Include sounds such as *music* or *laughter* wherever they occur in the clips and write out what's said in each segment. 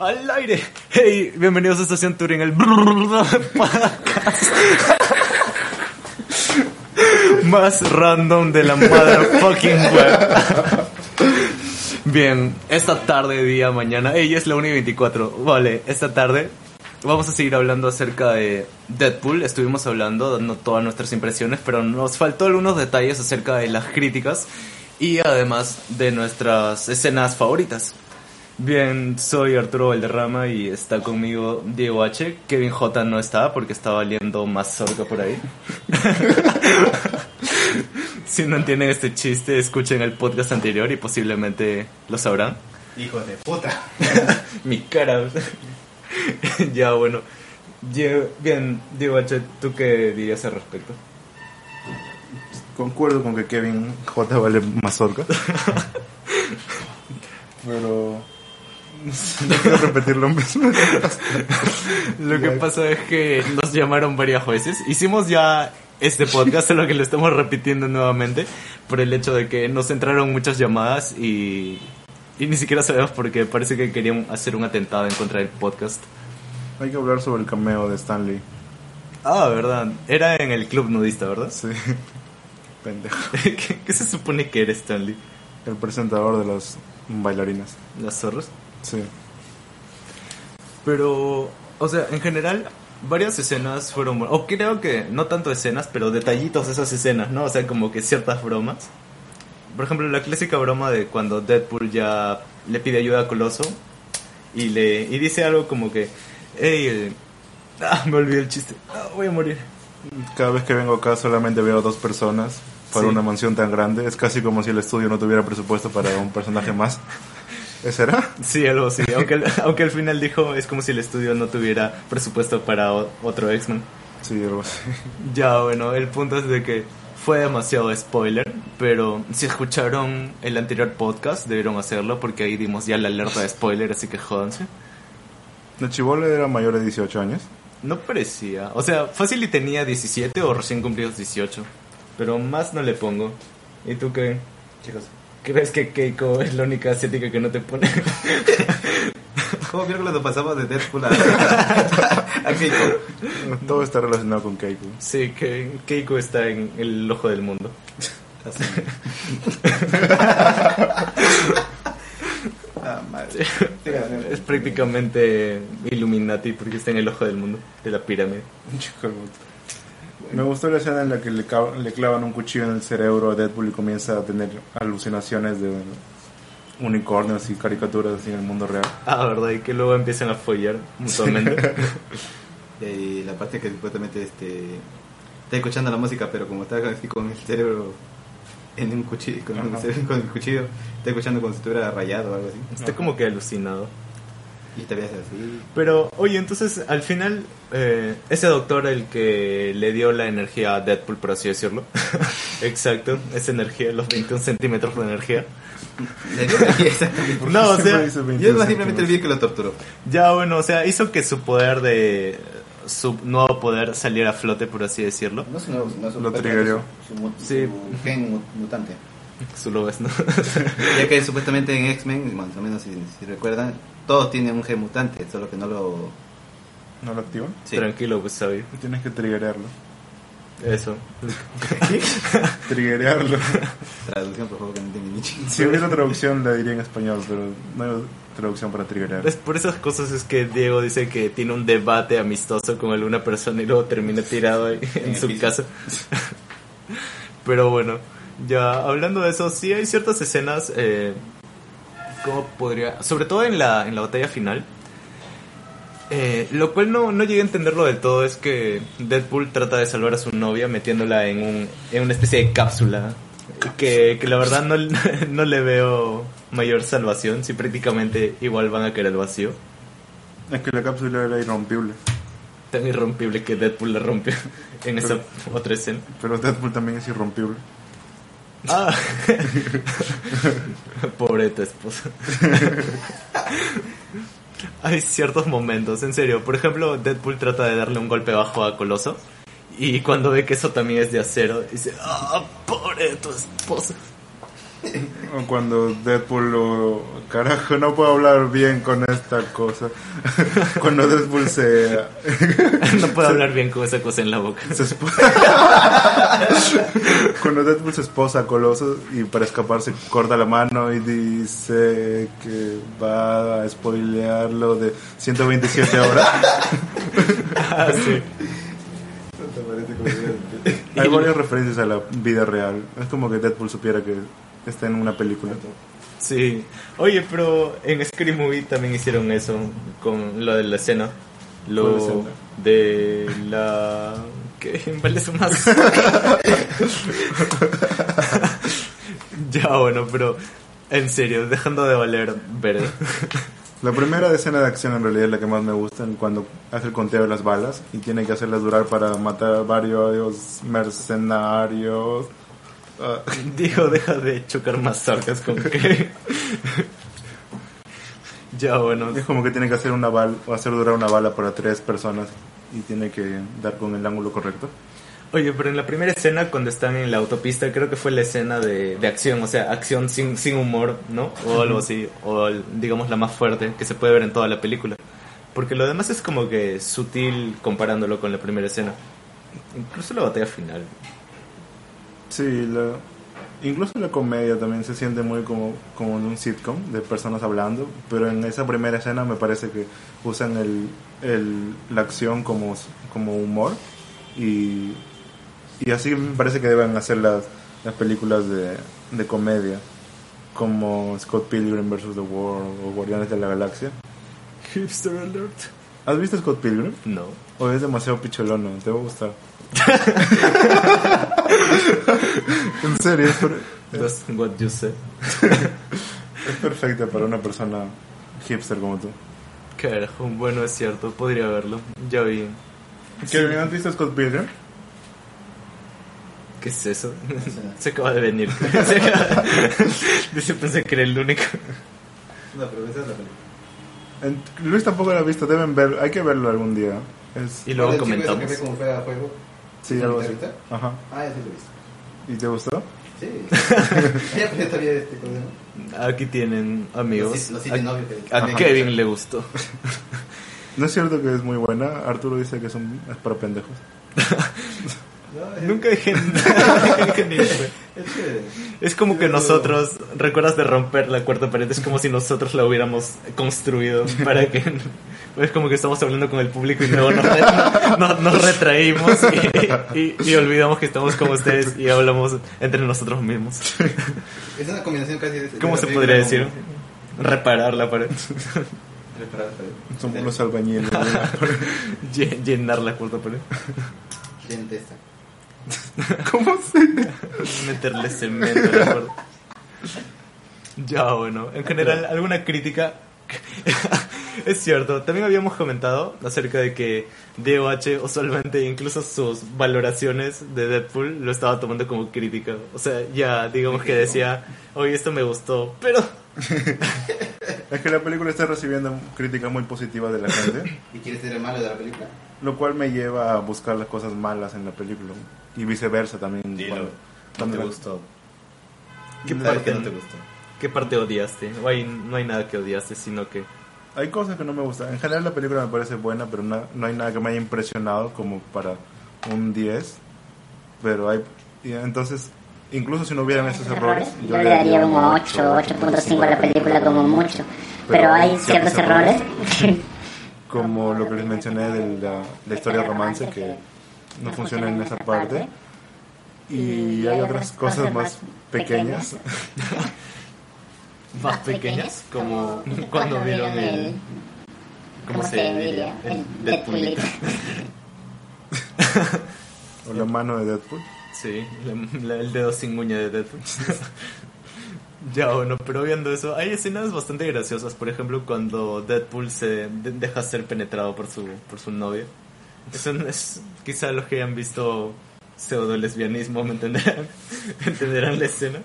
Al aire. Hey, bienvenidos a Estación Turing, el *laughs* más random de la motherfucking web. Bien, esta tarde, día, mañana. Ella es la 1 y 24. Vale, esta tarde vamos a seguir hablando acerca de Deadpool. Estuvimos hablando, dando todas nuestras impresiones, pero nos faltó algunos detalles acerca de las críticas y además de nuestras escenas favoritas. Bien, soy Arturo Valderrama y está conmigo Diego H. Kevin J no está porque está valiendo más sorca por ahí. *laughs* si no entienden este chiste, escuchen el podcast anterior y posiblemente lo sabrán. Hijo de puta. *laughs* Mi cara. *laughs* ya, bueno. Bien, Diego H, ¿tú qué dirías al respecto? Concuerdo con que Kevin J vale mazorca. Pero. No quiero repetir lo mismo. *laughs* Lo que pasa es que nos llamaron varias veces. Hicimos ya este podcast, solo que lo estamos repitiendo nuevamente por el hecho de que nos entraron muchas llamadas y, y ni siquiera sabemos por qué. Parece que querían hacer un atentado en contra del podcast. Hay que hablar sobre el cameo de Stanley. Ah, verdad. Era en el club nudista, ¿verdad? Sí. *laughs* Pendejo. *laughs* ¿Qué, qué se supone que era Stanley? El presentador de las bailarinas. ¿Las zorras? Sí. Pero, o sea, en general, varias escenas fueron. O creo que no tanto escenas, pero detallitos de esas escenas, ¿no? O sea, como que ciertas bromas. Por ejemplo, la clásica broma de cuando Deadpool ya le pide ayuda a Coloso y le y dice algo como que, hey, *laughs* ah, me olvidé el chiste, ah, voy a morir. Cada vez que vengo acá solamente veo dos personas para Sí. una mansión tan grande. Es casi como si el estudio no tuviera presupuesto para un personaje más. *laughs* ¿Ese era? Sí, algo así. *laughs* Aunque, al- aunque al final dijo, es como si el estudio no tuviera presupuesto para o- otro X-Men. Sí, algo así. *laughs* Ya, bueno, el punto es de que fue demasiado spoiler, pero si escucharon el anterior podcast debieron hacerlo porque ahí dimos ya la alerta de spoiler, así que jódanse. ¿La chivola era mayor de 18 años? No parecía, o sea, fácil y tenía 17 o recién cumplidos 18, pero más no le pongo. ¿Y tú qué? Chicos, ¿Crees que Keiko es la única asiática que no te pone? *laughs* ¿cómo miércoles nos pasamos de Deadpool a, *laughs* a Keiko? Todo está relacionado con Keiko. sí, que Keiko está en el ojo del mundo. Así. *laughs* ah, madre. Es prácticamente Illuminati porque está en el ojo del mundo, de la pirámide. Me gustó la escena en la que le, le clavan un cuchillo en el cerebro a Deadpool y comienza a tener alucinaciones de unicornios y caricaturas así en el mundo real. Ah, verdad, y que luego empiezan a follar mutuamente. Y *laughs* la parte que supuestamente este, está escuchando la música, pero como está así con el cerebro en un cuchillo, con, el, Ajá. *laughs* con el cuchillo, está escuchando como si estuviera rayado o algo así. Está como que alucinado. Y te ves así. Pero, oye, entonces, al final, eh, ese doctor el que le dio la energía a Deadpool, por así decirlo. *laughs* Exacto, esa energía, los 21 centímetros de energía. Le dio energía. *laughs* No, o sea, Yo 21 más simplemente vi que lo torturó. ya bueno, o sea, hizo que su poder de... su nuevo poder saliera a flote, por así decirlo. No es un nuevo, no es un Lo triggerió. Su, su, mu- Sí. su gen mu- mutante. Su lo ves, ¿no? *laughs* Ya que supuestamente en X-Men, más o menos si, si recuerdan, todos tienen un gen mutante, solo que no lo... ¿No lo activan? sí. Tranquilo, pues, sabio. Tienes que triggerearlo. Eso. *laughs* Triggerearlo. Traducción, por favor, que no entiende ni ching. Si hubiera traducción la diría en español, pero no hay traducción para triggerear. Es por esas cosas es que Diego dice que tiene un debate amistoso con alguna persona y luego termina tirado ahí en el su piso. casa. Pero bueno, ya hablando de eso, sí hay ciertas escenas, eh, ¿cómo podría? Sobre todo en la, en la batalla final. Eh, lo cual no, no llegué a entenderlo del todo es que Deadpool trata de salvar a su novia metiéndola en, un, en una especie de cápsula. Que, que la verdad no, *laughs* no le veo mayor salvación si prácticamente igual van a caer al vacío. Es que la cápsula era irrompible. Tan irrompible que Deadpool la rompió *laughs* en esa otra escena. Pero Deadpool también es irrompible. Ah. *laughs* Pobre tu esposa. *laughs* Hay ciertos momentos, en serio. Por ejemplo, Deadpool trata de darle un golpe bajo a Coloso. Y cuando ve que eso también es de acero, dice, ah, pobre tu esposa. *laughs* Cuando Deadpool lo... Carajo, no puedo hablar bien con esta cosa. *laughs* cuando Deadpool se... *laughs* no puedo hablar bien con esa cosa en la boca. se cuando Deadpool se esposa a Colossus y para escapar se corta la mano y dice que va a spoilearlo de 127 horas. Ah, sí. Hay varias referencias a la vida real. Es como que Deadpool supiera que está en una película. Sí. Oye, pero en Scary Movie también hicieron eso con lo de la escena. Lo ¿Cuál escena? de la... ¿Qué? ¿Cuál es más? ya, bueno, pero en serio, dejando de valer ver. *laughs* La primera escena de acción en realidad es la que más me gusta, cuando hace el conteo de las balas y tiene que hacerlas durar para matar varios mercenarios. *laughs* Ah, Digo, deja de chocar más sarcas con que... *laughs* ya, bueno. es como que tiene que hacer una bala o hacer durar una bala para tres personas y tiene que dar con el ángulo correcto. Oye, pero en la primera escena, cuando están en la autopista, creo que fue la escena de, de acción, o sea, acción sin, sin humor, ¿no? O algo así, o el- digamos la más fuerte que se puede ver en toda la película. Porque lo demás es como que sutil comparándolo con la primera escena. Incluso la batalla final. Sí, la- incluso la comedia también se siente muy como, como en un sitcom de personas hablando, pero en esa primera escena me parece que usan el, el- la acción como, como humor y, y así me parece que deben hacer las, las películas de, de comedia como Scott Pilgrim vs. The World o Guardianes de la Galaxia. Hipster alert. ¿Has visto Scott Pilgrim? No. ¿O es demasiado picholono? Te va a gustar. *laughs* *laughs* en serio, es, per- That's what you said. es perfecta para una persona hipster como tú. Carajo, bueno, es cierto, podría verlo. Ya vi. ¿Qué, ¿Has visto Scott Pilgrim? ¿Qué es eso? *laughs* Se acaba de venir. *laughs* Se acaba- Dice, pensé que era el único. No, pero esa es la película. En- Luis tampoco lo ha visto, deben ver, hay que verlo algún día. Es, Y luego ¿Cuál es el chico ese comentamos. que ve cómo juega juego? sí, algo así. Ajá. Ah, ya sí lo he visto. ¿Y te gustó? Sí. *laughs* todavía este cosa, ¿no? Aquí tienen amigos. Los, los a, novios que- a. Kevin le gustó. *laughs* No es cierto que es muy buena. Arturo dice que es, un- es para pendejos. *laughs* No, Nunca dije. *laughs* Es como que nosotros, recuerdas de romper la cuarta pared, es como si nosotros la hubiéramos construido para que... *laughs* Es como que estamos hablando con el público y luego nos, re- no- nos retraímos y, y- y olvidamos que estamos con ustedes y hablamos entre nosotros mismos. Es una combinación casi de. ¿Cómo de se la podría decir? Reparar la pared. como- Reparar la pared. Somos los albañiles. *laughs* Lle- Llenar la cuarta pared. Gente esta. *laughs* ¿Cómo se...? *laughs* Meterle cemento a la puerta. Ya, bueno. En general, ¿alguna crítica? *laughs* es cierto, también habíamos comentado acerca de que DOH usualmente incluso sus valoraciones de Deadpool lo estaba tomando como crítica. O sea, ya digamos que decía, oye, esto me gustó, pero... Es que la película está recibiendo críticas muy positivas de la gente, ¿Y quieres ser el malo de la película? lo cual me lleva a buscar las cosas malas en la película. Y viceversa también. Dilo. Cuando- ¿No cuando te la- gustó? ¿Qué ¿Por parte no te gustó? ¿Qué parte odiaste? No hay, no hay nada que odiaste, sino que... Hay cosas que no me gustan. En general la película me parece buena, pero no, no hay nada que me haya impresionado como para un 10. Pero hay... y entonces, incluso si no hubieran esos errores, Yo le daría un 8, 8.5 a la película como mucho. Pero hay ciertos *laughs* errores. Como lo que les mencioné de la, la historia romance, que no funciona en esa parte. Y hay otras cosas más pequeñas. *laughs* Más pequeñas, como cuando vieron el... ¿Cómo se diría? El Deadpool. *laughs* O la mano de Deadpool. Sí, la- la- el dedo sin uña de Deadpool. *laughs* ya, bueno, pero viendo eso, hay escenas bastante graciosas. Por ejemplo, cuando Deadpool se de- deja ser penetrado por su, por su novia. Eso no es, quizá los que hayan visto pseudo lesbianismo me entenderán, *laughs* entenderán la escena.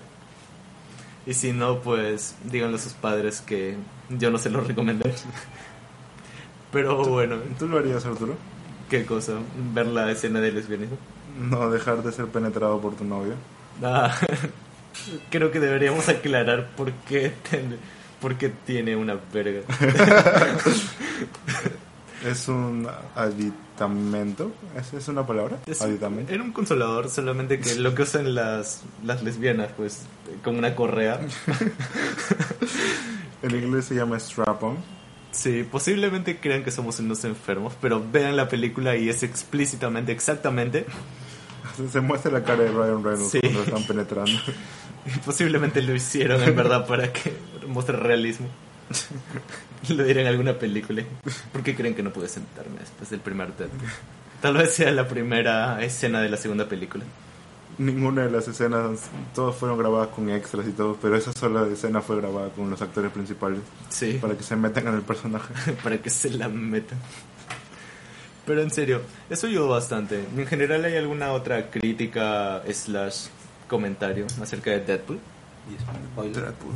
Y si no, pues díganle a sus padres que yo no se los recomendé. *laughs* Pero bueno, ¿Tú lo harías, Arturo? ¿qué cosa? Ver la escena de lesbianismo. No dejar de ser penetrado por tu novia. Ah, *laughs* creo que deberíamos aclarar por qué, ten- por qué tiene una verga. Es un aditamento. ¿Es, es una palabra? Es- Aditamento. Era un consolador, solamente que lo que usan las, las lesbianas, pues, con una correa. *laughs* En inglés se llama strap-on. Sí, posiblemente crean que somos unos enfermos, pero vean la película y es explícitamente, exactamente, Se muestra la cara de Ryan Reynolds Sí. cuando están penetrando. *laughs* posiblemente lo hicieron en verdad para que muestre realismo. *laughs* Lo diré en alguna película. ¿Por qué creen que no pude sentarme después del primer Dead? Tal vez sea la primera escena de la segunda película. Ninguna de las escenas, todas fueron grabadas con extras y todo, pero esa sola escena fue grabada con los actores principales Sí. para que se metan en el personaje. *laughs* para que se la metan. Pero en serio, eso ayudó bastante. En general, ¿hay alguna otra crítica slash comentario acerca de Deadpool? Y spoiler. Deadpool.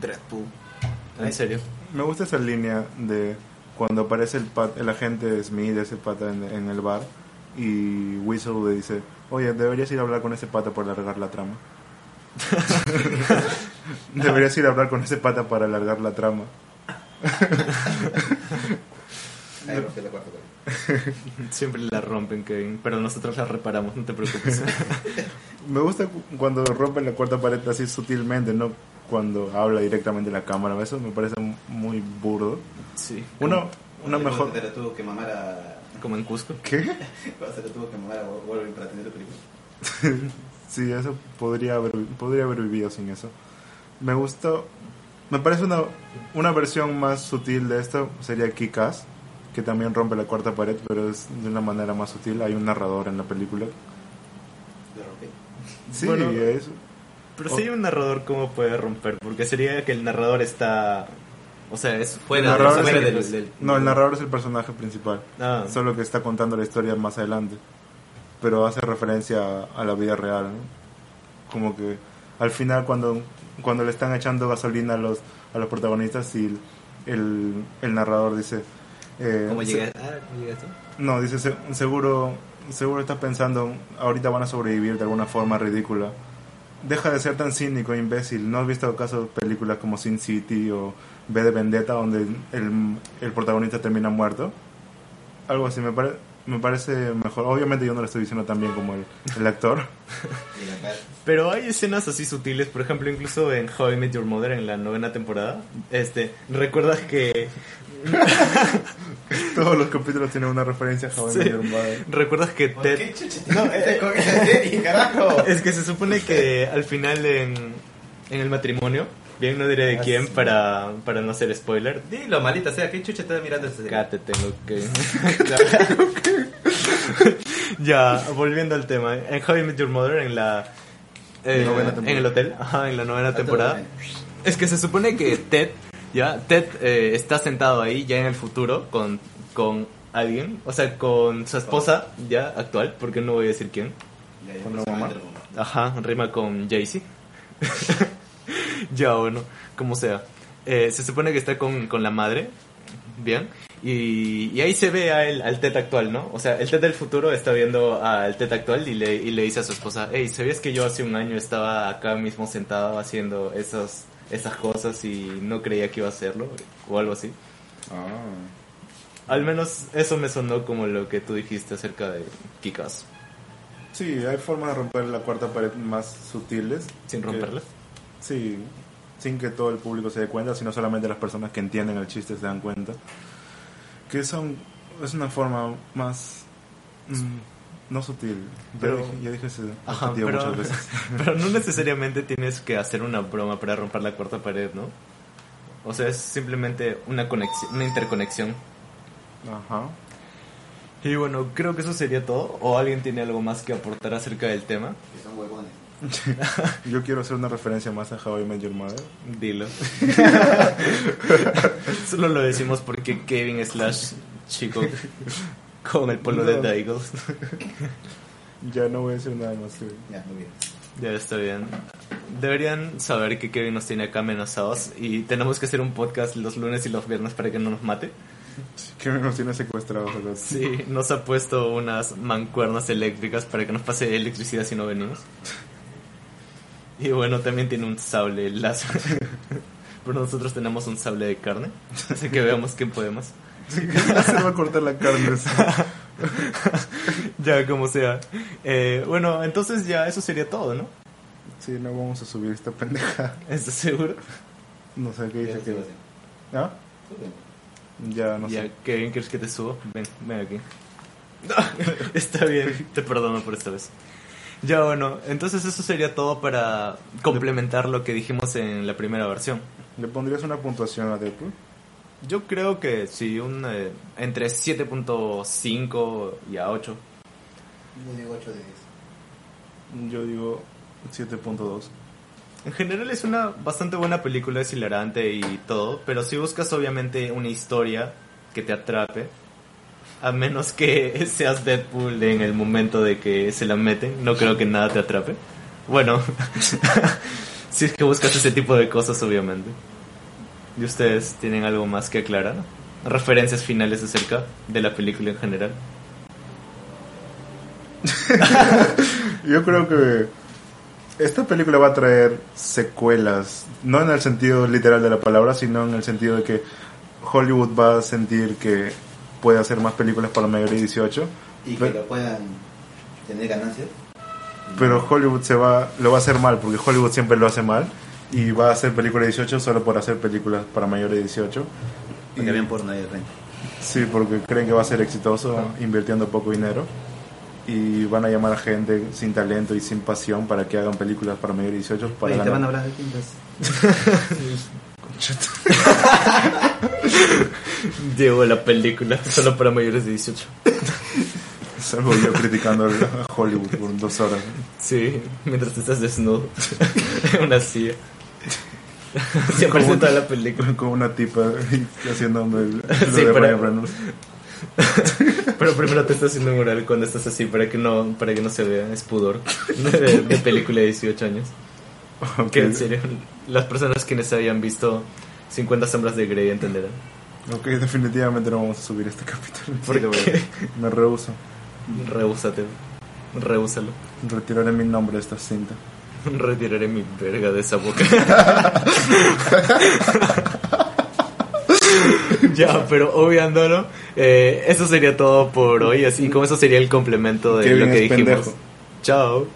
Deadpool. En serio. Me gusta esa línea de cuando aparece el, pat- el agente Smith, ese pata en, en el bar, y Whistle le dice, oye, deberías ir a hablar con ese pata para alargar la trama. *laughs* deberías ir a hablar con ese pata para alargar la trama. La cuarta. *laughs* Siempre la rompen, Kevin. Pero nosotros la reparamos, no te preocupes. *laughs* Me gusta cu- cuando rompe la cuarta pared así sutilmente, no cuando habla directamente a la cámara. Eso me parece muy burdo. Sí. Una, una mejor... Se le tuvo que mamar a. Como en Cusco. ¿Qué? *laughs* Se le tuvo que mamar a Wolverine para tener la película. *laughs* Sí, eso podría haber, podría haber vivido sin eso. Me gustó. Me parece una, una versión más sutil de esto sería Kick-Ass, que también rompe la cuarta pared, pero es de una manera más sutil. Hay un narrador en la película. Le rompí. Sí, Bueno, es. Pero si hay un narrador, ¿cómo puede romper? Porque sería que el narrador está. O sea, es fuera, El narrador fuera es el- del, del- No, el narrador es el personaje principal. Ah. Solo que está contando la historia más adelante. Pero hace referencia a, a la vida real. ¿no? Como que al final cuando, cuando le están echando gasolina a los, a los protagonistas y el, el, el narrador dice... eh, ¿Cómo se-? Ah, ¿cómo llega esto? No, dice, "Se- seguro, seguro estás pensando, ahorita van a sobrevivir de alguna forma ridícula. Deja de ser tan cínico, imbécil. ¿No has visto acaso películas como Sin City o V de Vendetta donde el, el protagonista termina muerto? Algo así, me, pare- me parece mejor. Obviamente yo no lo estoy diciendo tan bien como el, el actor. *laughs* Pero hay escenas así sutiles, por ejemplo, incluso en How I Met Your Mother en la novena temporada. Este, ¿recuerdas que *laughs* *laughs* Todos los capítulos tienen una referencia a How I Met Sí. Your Mother. recuerdas que ¿Por qué Ted chucha No, eh, con esa serie, carajo? *laughs* es que se supone que al final en, en el matrimonio, bien no diré de Ah, quién sí. para, para no hacer spoiler. Dilo, malita sea, ¿qué chucha estás mirando esa serie? Acá te tengo que *laughs* Ya, volviendo al tema, en How I Met Your Mother en la eh, Novena temporada. en el hotel, ajá, en la novena temporada. Es que se supone que Ted, ya, Ted eh, está sentado ahí ya en el futuro con, con alguien, o sea, con su esposa ya actual, porque no voy a decir quién. Ya, ya, Con la mamá. Ajá, rima con Jay-Z. *laughs* ya, bueno, como sea. Eh, se supone que está con, con la madre, bien, y, y ahí se ve a él, al Ted actual, ¿no? O sea, el Ted del futuro está viendo al Ted actual y le, y le dice a su esposa, hey, ¿sabías que yo hace un año estaba acá mismo sentado haciendo esas, esas cosas y no creía que iba a hacerlo? O algo así. Al menos eso me sonó como lo que tú dijiste acerca de Kikas, Sí, hay formas de romper la cuarta pared más sutiles. sin que- romperla. Sí, sin que todo el público se dé cuenta, sino solamente las personas que entienden el chiste se dan cuenta. Que son, es una forma más... mm, no sutil. Ya Pero- dije, ya dije ese Ajá, pero, muchas veces. *laughs* pero no necesariamente tienes que hacer una broma para romper la cuarta pared, ¿no? O sea, es simplemente una conexión, una interconexión. Ajá. Y bueno, creo que eso sería todo. ¿O alguien tiene algo más que aportar acerca del tema? Que son huevones. *laughs* Yo quiero hacer una referencia más a How I Met Your Mother. Dilo. *laughs* Solo lo decimos porque Kevin slash chico *laughs* con el polo de No. The Eagles. *laughs* Ya no voy a decir nada más. Ya, muy bien. ya está bien. Deberían saber que Kevin nos tiene acá amenazados y tenemos que hacer un podcast los lunes y los viernes para que no nos mate. Que nos tiene secuestrados. Sí, nos ha puesto unas mancuernas eléctricas para que nos pase electricidad si no venimos. Y bueno, también tiene un sable láser. *laughs* Pero nosotros tenemos un sable de carne. Así que veamos quién puede *laughs* Se va a cortar la carne. sí. *laughs* Ya, como sea. Eh, bueno, entonces ya eso sería todo, ¿no? Sí, no vamos a subir esta pendeja. ¿Estás seguro? No sé qué dice que. ¿Ah? Ya, no ya, sé. ¿qué bien quieres que te subo? Ven, ven aquí. *laughs* Está bien, te perdono por esta vez. Ya, bueno, entonces eso sería todo para complementar lo que dijimos en la primera versión. ¿Le pondrías una puntuación a Deadpool? Yo creo que sí, un, eh, entre 7.5 y a 8. Yo digo 8 de 10. Yo digo 7.2. En general es una bastante buena película, es hilarante y todo, pero si buscas obviamente una historia que te atrape, a menos que *laughs* seas Deadpool en el momento de que se la meten, no creo que nada te atrape. Bueno, *laughs* si es que buscas ese tipo de cosas obviamente. ¿Y ustedes tienen algo más que aclarar? ¿Referencias finales acerca de la película en general? *laughs* Yo creo que esta película va a traer secuelas, no en el sentido literal de la palabra, sino en el sentido de que Hollywood va a sentir que puede hacer más películas para mayor de 18, Y que Pero- lo puedan tener ganancias. pero Hollywood se va, lo va a hacer mal, porque Hollywood siempre lo hace mal y va a hacer películas de 18 solo por hacer películas para mayor de 18. Porque habían porno ahí de frente. Sí, porque creen que va a ser exitoso invirtiendo poco dinero y van a llamar a gente sin talento y sin pasión para que hagan películas para mayor de 18 para Oye, te van a hablar de tintas. *laughs* Llegó la película solo para mayores de 18. *laughs* Salgo yo criticando a Hollywood por dos horas. Sí, mientras estás desnudo en *laughs* una silla. *laughs* Como- toda la película. *laughs* Con una tipa *laughs* lo Sí, de pero- primero te estás haciendo un oral cuando estás así para que no para que no se vea, es pudor de, de película de 18 años. Ok, Que en serio, las personas quienes hayan visto 50 sombras de Grey entenderán. ok, definitivamente no vamos a subir este capítulo. ¿Por qué? Me rehuso. Rehúsate, rehúsalo. Retiraré mi nombre de esta cinta. *laughs* Retiraré mi verga de esa boca. *laughs* ya, pero obviándolo, eh, eso sería todo por hoy. Así como eso sería el complemento de lo que es dijimos. pendejo. Chao.